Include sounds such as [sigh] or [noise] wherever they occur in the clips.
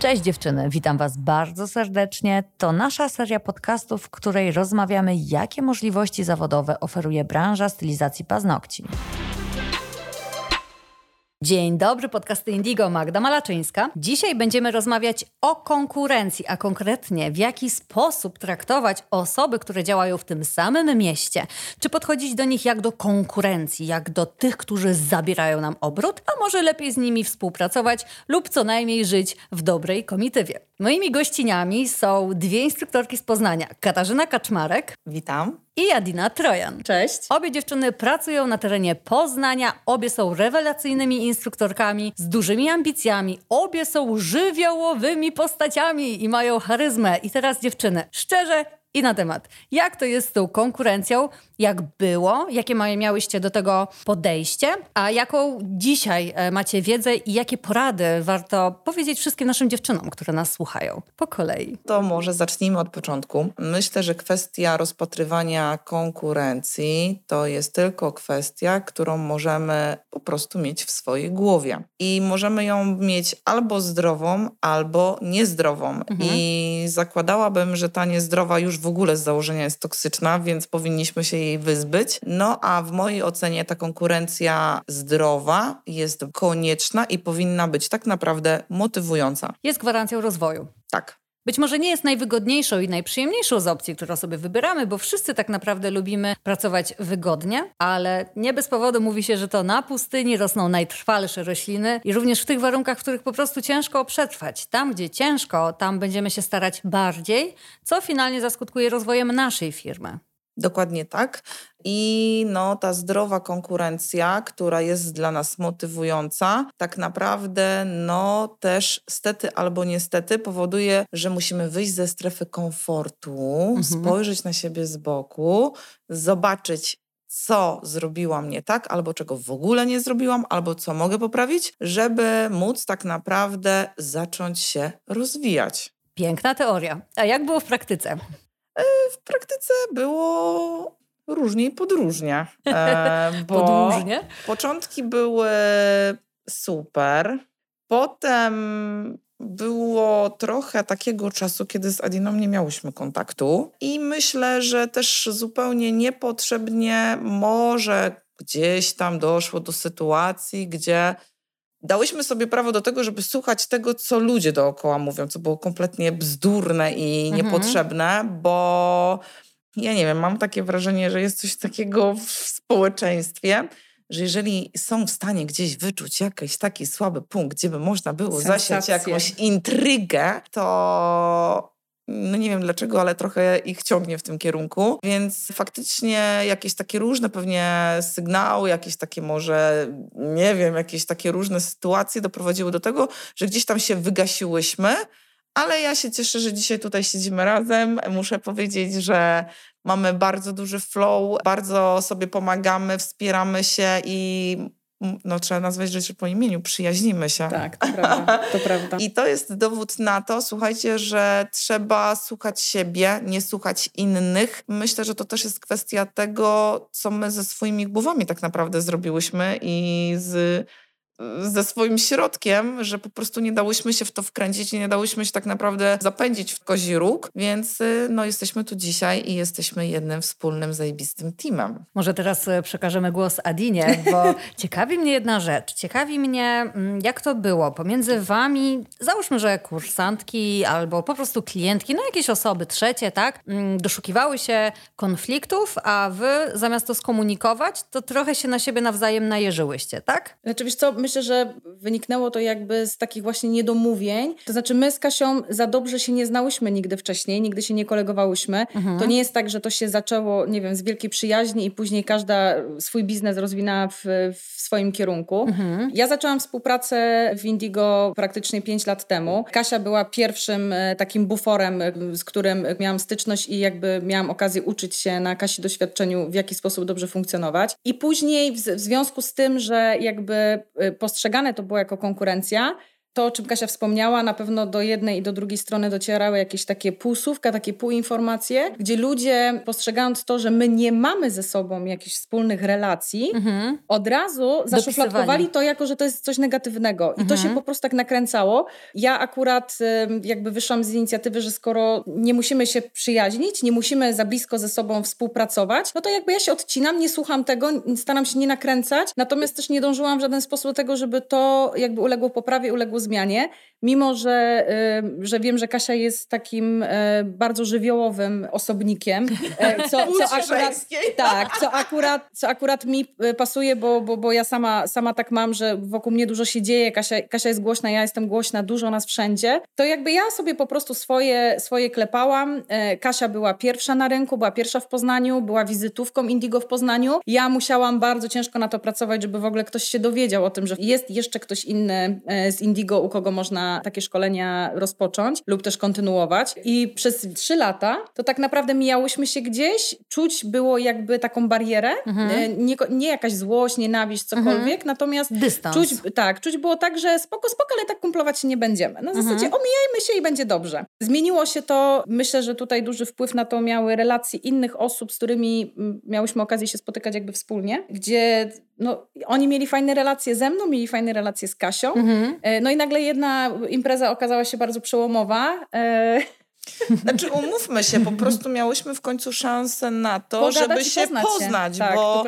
Cześć dziewczyny, witam Was bardzo serdecznie. To nasza seria podcastów, w której rozmawiamy, jakie możliwości zawodowe oferuje branża stylizacji paznokci. Dzień dobry, podcasty Indigo, Magda Malaczyńska. Dzisiaj będziemy rozmawiać o konkurencji, a konkretnie w jaki sposób traktować osoby, które działają w tym samym mieście. Czy podchodzić do nich jak do konkurencji, jak do tych, którzy zabierają nam obrót, a może lepiej z nimi współpracować lub co najmniej żyć w dobrej komitywie. Moimi gościniami są dwie instruktorki z Poznania, Katarzyna Kaczmarek. Witam i Adina Trojan. Cześć. Obie dziewczyny pracują na terenie Poznania, obie są rewelacyjnymi instruktorkami z dużymi ambicjami, obie są żywiołowymi postaciami i mają charyzmę. I teraz dziewczyny, szczerze, i na temat, jak to jest z tą konkurencją, jak było, jakie miałyście do tego podejście, a jaką dzisiaj e, macie wiedzę i jakie porady warto powiedzieć wszystkim naszym dziewczynom, które nas słuchają. Po kolei. To może zacznijmy od początku. Myślę, że kwestia rozpatrywania konkurencji to jest tylko kwestia, którą możemy po prostu mieć w swojej głowie. I możemy ją mieć albo zdrową, albo niezdrową. Mhm. I zakładałabym, że ta niezdrowa już w ogóle z założenia jest toksyczna, więc powinniśmy się jej wyzbyć. No a w mojej ocenie ta konkurencja zdrowa jest konieczna i powinna być tak naprawdę motywująca. Jest gwarancją rozwoju. Tak. Być może nie jest najwygodniejszą i najprzyjemniejszą z opcji, którą sobie wybieramy, bo wszyscy tak naprawdę lubimy pracować wygodnie, ale nie bez powodu mówi się, że to na pustyni rosną najtrwalsze rośliny i również w tych warunkach, w których po prostu ciężko przetrwać. Tam, gdzie ciężko, tam będziemy się starać bardziej, co finalnie zaskutkuje rozwojem naszej firmy. Dokładnie tak. I no, ta zdrowa konkurencja, która jest dla nas motywująca, tak naprawdę no, też stety albo niestety powoduje, że musimy wyjść ze strefy komfortu, mhm. spojrzeć na siebie z boku, zobaczyć, co zrobiłam nie tak, albo czego w ogóle nie zrobiłam, albo co mogę poprawić, żeby móc tak naprawdę zacząć się rozwijać. Piękna teoria. A jak było w praktyce? E, w praktyce było różnie i podróżnie. E, [laughs] bo podróżnie? Początki były super. Potem było trochę takiego czasu, kiedy z Adiną nie miałyśmy kontaktu i myślę, że też zupełnie niepotrzebnie może gdzieś tam doszło do sytuacji, gdzie dałyśmy sobie prawo do tego, żeby słuchać tego, co ludzie dookoła mówią, co było kompletnie bzdurne i mhm. niepotrzebne, bo ja nie wiem, mam takie wrażenie, że jest coś takiego w społeczeństwie, że jeżeli są w stanie gdzieś wyczuć jakiś taki słaby punkt, gdzie by można było zasiać jakąś intrygę, to no nie wiem dlaczego, ale trochę ich ciągnie w tym kierunku, więc faktycznie jakieś takie różne pewnie sygnały, jakieś takie może, nie wiem, jakieś takie różne sytuacje doprowadziły do tego, że gdzieś tam się wygasiłyśmy, ale ja się cieszę, że dzisiaj tutaj siedzimy razem. Muszę powiedzieć, że mamy bardzo duży flow, bardzo sobie pomagamy, wspieramy się i no, trzeba nazwać rzeczy po imieniu, przyjaźnimy się. Tak, to prawda. To [laughs] prawda. I to jest dowód na to, słuchajcie, że trzeba słuchać siebie, nie słuchać innych. Myślę, że to też jest kwestia tego, co my ze swoimi głowami tak naprawdę zrobiłyśmy i z ze swoim środkiem, że po prostu nie dałyśmy się w to wkręcić i nie dałyśmy się tak naprawdę zapędzić w kozi róg, więc y, no, jesteśmy tu dzisiaj i jesteśmy jednym wspólnym, zajebistym teamem. Może teraz y, przekażemy głos Adinie, bo [laughs] ciekawi mnie jedna rzecz. Ciekawi mnie, mm, jak to było pomiędzy wami, załóżmy, że kursantki albo po prostu klientki, no jakieś osoby trzecie, tak, mm, doszukiwały się konfliktów, a wy zamiast to skomunikować, to trochę się na siebie nawzajem najeżyłyście, tak? Znaczy, wiesz co, myślę, że wyniknęło to jakby z takich właśnie niedomówień. To znaczy my z Kasią za dobrze się nie znałyśmy nigdy wcześniej, nigdy się nie kolegowałyśmy. Mhm. To nie jest tak, że to się zaczęło, nie wiem, z wielkiej przyjaźni i później każda swój biznes rozwinęła w, w swoim kierunku. Mhm. Ja zaczęłam współpracę w Indigo praktycznie 5 lat temu. Kasia była pierwszym e, takim buforem, e, z którym miałam styczność i jakby miałam okazję uczyć się na Kasi doświadczeniu, w jaki sposób dobrze funkcjonować. I później w, w związku z tym, że jakby e, postrzegane to było jako konkurencja, to, o czym Kasia wspomniała, na pewno do jednej i do drugiej strony docierały jakieś takie półsłówka, takie półinformacje, gdzie ludzie postrzegając to, że my nie mamy ze sobą jakichś wspólnych relacji, mhm. od razu zaszufladkowali to jako, że to jest coś negatywnego. I mhm. to się po prostu tak nakręcało. Ja akurat jakby wyszłam z inicjatywy, że skoro nie musimy się przyjaźnić, nie musimy za blisko ze sobą współpracować, no to jakby ja się odcinam, nie słucham tego, staram się nie nakręcać, natomiast też nie dążyłam w żaden sposób do tego, żeby to jakby uległo poprawie, uległo zmianie, mimo że, y, że wiem, że Kasia jest takim y, bardzo żywiołowym osobnikiem, y, co, co, akurat, tak, co, akurat, co akurat mi pasuje, bo, bo, bo ja sama, sama tak mam, że wokół mnie dużo się dzieje, Kasia, Kasia jest głośna, ja jestem głośna, dużo nas wszędzie, to jakby ja sobie po prostu swoje, swoje klepałam. Kasia była pierwsza na rynku, była pierwsza w Poznaniu, była wizytówką Indigo w Poznaniu. Ja musiałam bardzo ciężko na to pracować, żeby w ogóle ktoś się dowiedział o tym, że jest jeszcze ktoś inny z Indigo, u kogo można takie szkolenia rozpocząć lub też kontynuować. I przez trzy lata to tak naprawdę mijałyśmy się gdzieś, czuć było jakby taką barierę, mhm. E, nie, nie jakaś złość, nienawiść, cokolwiek, mhm. natomiast Dystans. czuć, tak, czuć było tak, że spoko, spoko, ale tak kumplować się nie będziemy. Na mhm. zasadzie omijajmy się i będzie dobrze. Zmieniło się to, myślę, że tutaj duży wpływ na to miały relacje innych osób, z którymi miałyśmy okazję się spotykać jakby wspólnie, gdzie no, oni mieli fajne relacje ze mną, mieli fajne relacje z Kasią. Mhm. E, no i nagle jedna impreza okazała się bardzo przełomowa. Znaczy, umówmy się, po prostu miałyśmy w końcu szansę na to, Pogadać żeby się poznać, poznać tak, bo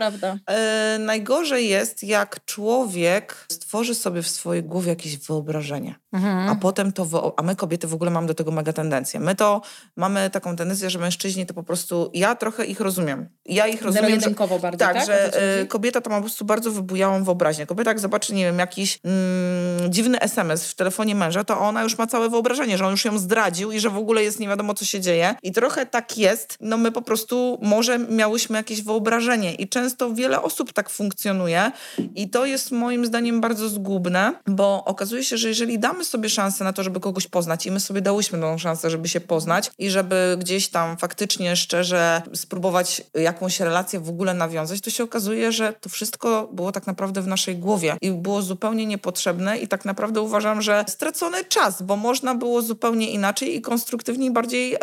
e, najgorzej jest, jak człowiek stworzy sobie w swojej głowie jakieś wyobrażenie, mhm. a potem to, a my kobiety w ogóle mamy do tego mega tendencję. My to mamy taką tendencję, że mężczyźni to po prostu, ja trochę ich rozumiem. Ja ich rozumiem, że, bardziej, tak, tak? że e, kobieta to ma po prostu bardzo wybujałą wyobraźnię. Kobieta jak zobaczy, nie wiem, jakiś mm, dziwny SMS w telefonie męża, to ona już ma całe wyobrażenie, że on już ją zdradził i że w ogóle jest nie wiadomo, co się dzieje. I trochę tak jest, no my po prostu może miałyśmy jakieś wyobrażenie. I często wiele osób tak funkcjonuje. I to jest moim zdaniem bardzo zgubne, bo okazuje się, że jeżeli damy sobie szansę na to, żeby kogoś poznać i my sobie dałyśmy tą szansę, żeby się poznać i żeby gdzieś tam faktycznie szczerze spróbować jakąś relację w ogóle nawiązać, to się okazuje, że to wszystko było tak naprawdę w naszej głowie i było zupełnie niepotrzebne i tak naprawdę uważam, że stracony czas, bo można było zupełnie inaczej i konstruktywniej bardziej e,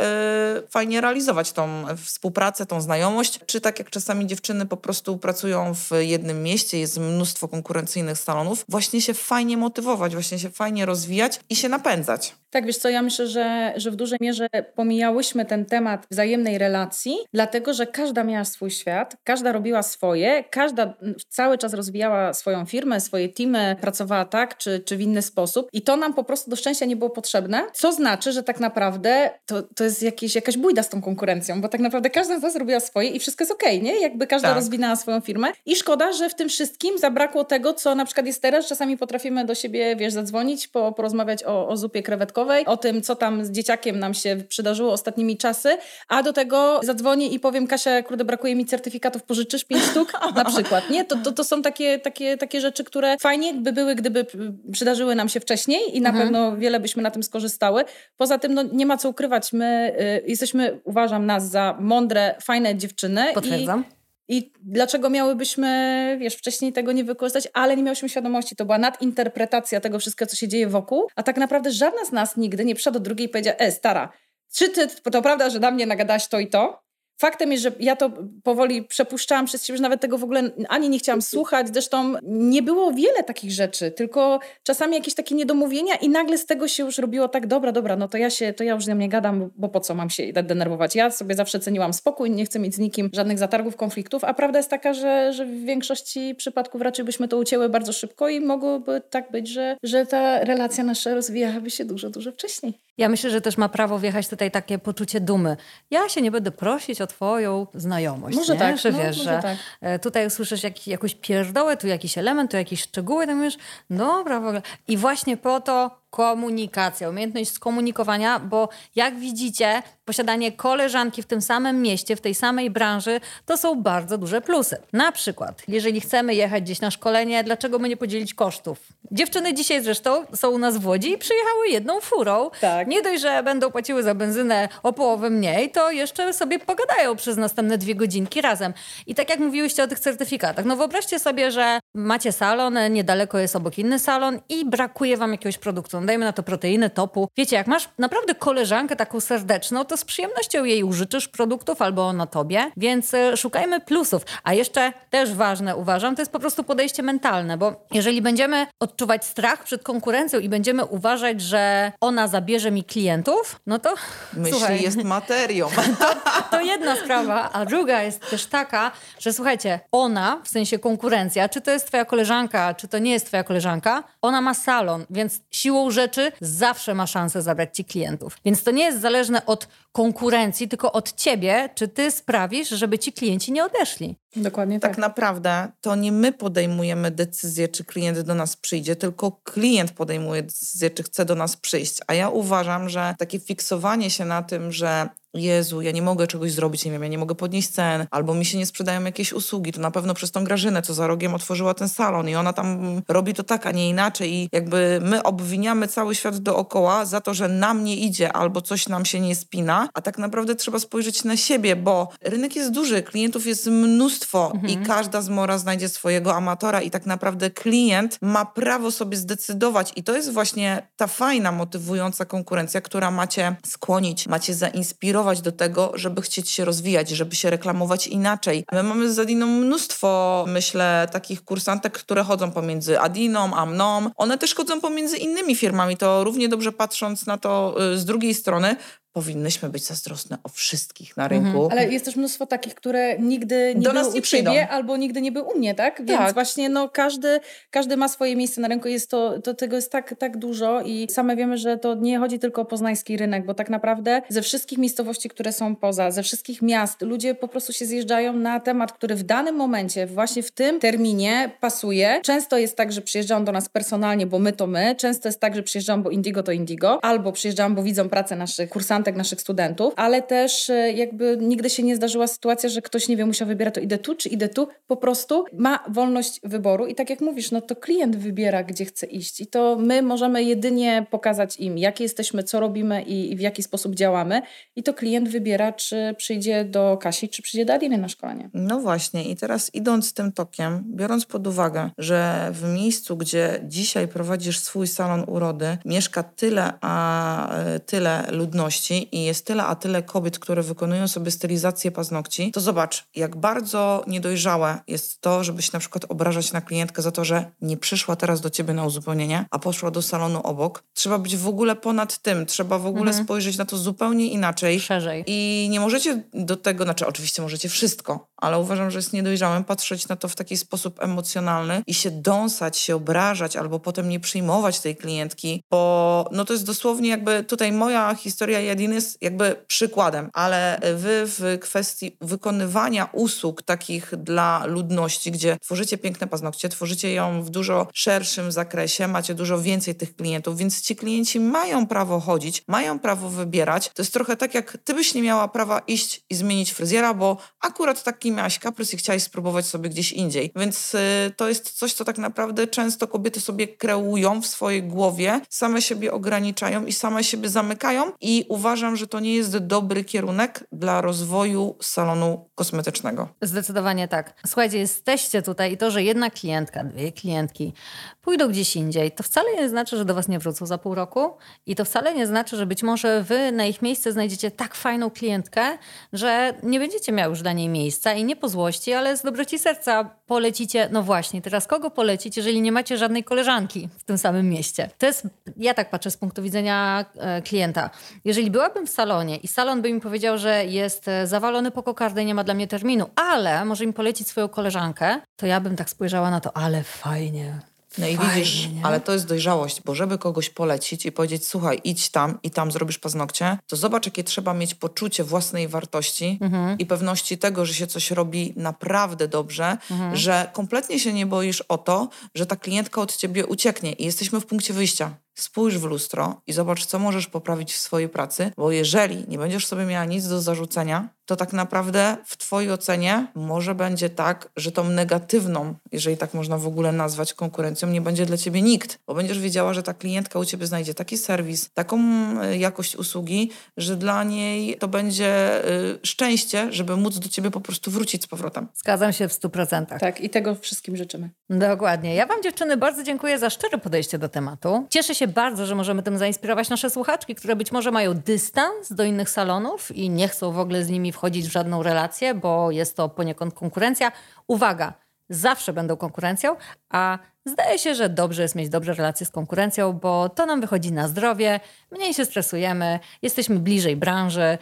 fajnie realizować tą współpracę, tą znajomość. Czy tak jak czasami dziewczyny po prostu pracują w jednym mieście, jest mnóstwo konkurencyjnych salonów, właśnie się fajnie motywować, właśnie się fajnie rozwijać i się napędzać. Tak, wiesz co, ja myślę, że, że w dużej mierze pomijałyśmy ten temat wzajemnej relacji, dlatego, że każda miała swój świat, każda robiła swoje, każda cały czas rozwijała swoją firmę, swoje teamy, pracowała tak czy, czy w inny sposób i to nam po prostu do szczęścia nie było potrzebne, co znaczy, że tak naprawdę to, to jest jakieś, jakaś bójda z tą konkurencją, bo tak naprawdę każda z nas robiła swoje i wszystko jest okej, okay, nie? Jakby każda tak. rozwinęła swoją firmę i szkoda, że w tym wszystkim zabrakło tego, co na przykład jest teraz, czasami potrafimy do siebie, wiesz, zadzwonić, po, porozmawiać o, o zupie krewetkowej, o tym, co tam z dzieciakiem nam się przydarzyło ostatnimi czasy, a do tego zadzwonię i powiem, Kasia, kurde, brakuje mi certyfikatów, pożyczysz pięć sztuk [laughs] na przykład, nie? To, to, to są takie, takie, takie rzeczy, które fajnie by były, gdyby przydarzyły nam się wcześniej i na mhm. pewno wiele byśmy na tym skorzystały. Poza tym, no, nie ma co ukrywać, my y, jesteśmy, uważam nas za mądre, fajne dziewczyny. Potwierdzam. I i dlaczego miałybyśmy, wiesz, wcześniej tego nie wykorzystać, ale nie miałyśmy świadomości. To była nadinterpretacja tego wszystkiego, co się dzieje wokół, a tak naprawdę żadna z nas nigdy nie przyszła do drugiej i powiedziała, e, stara, czy ty, to prawda, że na mnie nagadałaś to i to? Faktem jest, że ja to powoli przepuszczałam przez siebie, że nawet tego w ogóle ani nie chciałam słuchać. Zresztą nie było wiele takich rzeczy, tylko czasami jakieś takie niedomówienia i nagle z tego się już robiło tak, dobra, dobra, no to ja się, to ja już z nią nie gadam, bo po co mam się denerwować? Ja sobie zawsze ceniłam spokój, nie chcę mieć z nikim żadnych zatargów, konfliktów, a prawda jest taka, że, że w większości przypadków raczej byśmy to ucięły bardzo szybko i mogłoby tak być, że, że ta relacja nasza rozwijałaby się dużo, dużo wcześniej. Ja myślę, że też ma prawo wjechać tutaj takie poczucie dumy. Ja się nie będę prosić o twoją znajomość. Może nie? tak. Że no, wiesz, że tak. E, tutaj usłyszysz jak, jakąś pierdołę, tu jakiś element, tu jakieś szczegóły, tak mówisz, dobra w ogóle. I właśnie po to komunikacja, umiejętność skomunikowania, bo jak widzicie, posiadanie koleżanki w tym samym mieście, w tej samej branży, to są bardzo duże plusy. Na przykład, jeżeli chcemy jechać gdzieś na szkolenie, dlaczego my nie podzielić kosztów? Dziewczyny dzisiaj zresztą są u nas w Łodzi i przyjechały jedną furą. Tak. Nie dość, że będą płaciły za benzynę o połowę mniej, to jeszcze sobie pogadają przez następne dwie godzinki razem. I tak jak mówiłyście o tych certyfikatach, no wyobraźcie sobie, że macie salon, niedaleko jest obok inny salon i brakuje wam jakiegoś produktu. No dajmy na to proteiny, topu. Wiecie, jak masz naprawdę koleżankę taką serdeczną, to z przyjemnością jej użyczysz produktów albo ona tobie, więc y, szukajmy plusów. A jeszcze też ważne uważam, to jest po prostu podejście mentalne, bo jeżeli będziemy odczuwać strach przed konkurencją i będziemy uważać, że ona zabierze mi klientów, no to [laughs] Myśli słuchaj, jest materią. [laughs] to jedna sprawa, a druga jest też taka, że słuchajcie, ona, w sensie konkurencja, czy to jest twoja koleżanka, czy to nie jest twoja koleżanka, ona ma salon, więc siłą rzeczy zawsze ma szansę zabrać ci klientów. Więc to nie jest zależne od konkurencji, tylko od ciebie, czy ty sprawisz, żeby ci klienci nie odeszli. Dokładnie tak. Tak naprawdę to nie my podejmujemy decyzję, czy klient do nas przyjdzie, tylko klient podejmuje decyzję, czy chce do nas przyjść. A ja uważam, że takie fiksowanie się na tym, że Jezu, ja nie mogę czegoś zrobić, nie wiem, ja nie mogę podnieść cen, albo mi się nie sprzedają jakieś usługi, to na pewno przez tą Grażynę, co za rogiem otworzyła ten salon i ona tam robi to tak, a nie inaczej i jakby my obwiniamy cały świat dookoła za to, że nam nie idzie albo coś nam się nie spina, a tak naprawdę trzeba spojrzeć na siebie, bo rynek jest duży, klientów jest mnóstwo i każda zmora znajdzie swojego amatora i tak naprawdę klient ma prawo sobie zdecydować i to jest właśnie ta fajna, motywująca konkurencja, która macie skłonić, macie zainspirować do tego, żeby chcieć się rozwijać, żeby się reklamować inaczej. My mamy z Adiną mnóstwo, myślę, takich kursantek, które chodzą pomiędzy Adiną, Amną. One też chodzą pomiędzy innymi firmami. To równie dobrze patrząc na to y, z drugiej strony, powinnyśmy być zazdrosne o wszystkich na rynku. Ale jest też mnóstwo takich, które nigdy nie Do nas nie u ciebie przyjdą. albo nigdy nie były u mnie, tak? Więc Tak. właśnie no, każdy, każdy ma swoje miejsce na rynku. Jest to, to, tego jest tak, tak dużo i same wiemy, że to nie chodzi tylko o poznański rynek, bo tak naprawdę ze wszystkich miejscowości, które są poza, ze wszystkich miast, ludzie po prostu się zjeżdżają na temat, który w danym momencie, właśnie w tym terminie pasuje. Często jest tak, że przyjeżdżają do nas personalnie, bo my to my. Często jest tak, że przyjeżdżają, bo Indigo to Indigo, albo przyjeżdżają, bo widzą pracę naszych naszych studentów, ale też e, jakby nigdy się nie zdarzyła sytuacja, że ktoś, nie wiem, musiał wybierać to idę tu, czy idę tu. Po prostu ma wolność wyboru i tak jak mówisz, no to klient wybiera, gdzie chce iść i to my możemy jedynie pokazać im, jakie jesteśmy, co robimy i, w jaki sposób działamy i to klient wybiera, czy przyjdzie do Kasi, czy przyjdzie do Aliny na szkolenie. No właśnie, i teraz idąc tym tokiem, biorąc pod uwagę, że w miejscu, gdzie dzisiaj prowadzisz swój salon urody, mieszka tyle a e, tyle ludności i jest tyle a tyle kobiet, które wykonują sobie stylizację paznokci, to zobacz, jak bardzo niedojrzałe jest to, żeby się na przykład obrażać na klientkę za to, że nie przyszła teraz do ciebie na uzupełnienie, a poszła do salonu obok. Trzeba być w ogóle ponad tym, trzeba w ogóle spojrzeć na to zupełnie inaczej. Szerzej. I nie możecie do tego, znaczy oczywiście możecie wszystko, ale uważam, że jest niedojrzałym patrzeć na to w taki sposób emocjonalny i się dąsać, się obrażać albo potem nie przyjmować tej klientki, bo no to jest dosłownie jakby tutaj moja historia Jadiny jest jakby przykładem, ale wy w kwestii wykonywania usług takich dla ludności, gdzie tworzycie piękne paznokcie, tworzycie ją w dużo szerszym zakresie, macie dużo więcej tych klientów, więc ci klienci mają prawo chodzić, mają prawo wybierać. To jest trochę tak, jak ty byś nie miała prawa iść i zmienić fryzjera, bo akurat taki miałaś kaprys i chciałaś spróbować sobie gdzieś indziej. Więc y, to jest coś, co tak naprawdę często kobiety sobie kreują w swojej głowie, same siebie ograniczają i same siebie zamykają i uważam, że to nie jest dobry kierunek dla rozwoju salonu kosmetycznego. Zdecydowanie tak. Słuchajcie, jesteście tutaj i to, że jedna klientka, dwie klientki pójdą gdzieś indziej, to wcale nie znaczy, że do was nie wrócą za pół roku i to wcale nie znaczy, że być może wy na ich miejsce znajdziecie tak fajną klientkę, że nie będziecie miały już dla niej miejsca i nie po złości, ale z dobroci serca polecicie, no właśnie, teraz kogo polecić, jeżeli nie macie żadnej koleżanki w tym samym mieście? To jest, ja tak patrzę z punktu widzenia e, klienta. Jeżeli byłabym w salonie i salon by mi powiedział, że jest e, zawalony po kokardę nie ma dla mnie terminu, ale może mi polecić swoją koleżankę, to ja bym tak spojrzała na to, ale fajnie. No i Fajnie, widzisz, ale to jest dojrzałość, bo żeby kogoś polecić i powiedzieć, słuchaj, idź tam i tam zrobisz paznokcie, to zobacz, jakie trzeba mieć poczucie własnej wartości Mhm. i pewności tego, że się coś robi naprawdę dobrze, że kompletnie się nie boisz o to, że ta klientka od ciebie ucieknie i jesteśmy w punkcie wyjścia. Spójrz w lustro i zobacz, co możesz poprawić w swojej pracy, bo jeżeli nie będziesz sobie miała nic do zarzucenia, to tak naprawdę w Twojej ocenie może będzie tak, że tą negatywną, jeżeli tak można w ogóle nazwać konkurencją, nie będzie dla Ciebie nikt, bo będziesz wiedziała, że ta klientka u Ciebie znajdzie taki serwis, taką e, jakość usługi, że dla niej to będzie y, szczęście, żeby móc do Ciebie po prostu wrócić z powrotem. Zgadzam się w stu procentach. Tak, i tego wszystkim życzymy. Dokładnie. Ja Wam dziewczyny bardzo dziękuję za szczere podejście do tematu. Cieszę się bardzo, że możemy tym zainspirować nasze słuchaczki, które być może mają dystans do innych salonów i nie chcą w ogóle z nimi wchodzić w żadną relację, bo jest to poniekąd konkurencja. Uwaga, zawsze będą konkurencją, a zdaje się, że dobrze jest mieć dobre relacje z konkurencją, bo to nam wychodzi na zdrowie, mniej się stresujemy, jesteśmy bliżej branży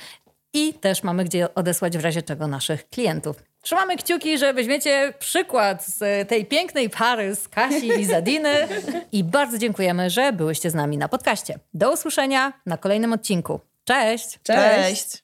i też mamy gdzie odesłać w razie czego naszych klientów. Trzymamy kciuki, że weźmiecie przykład z tej pięknej pary z Kasi i Zadiny i bardzo dziękujemy, że byłyście z nami na podcaście. Do usłyszenia na kolejnym odcinku. Cześć! Cześć.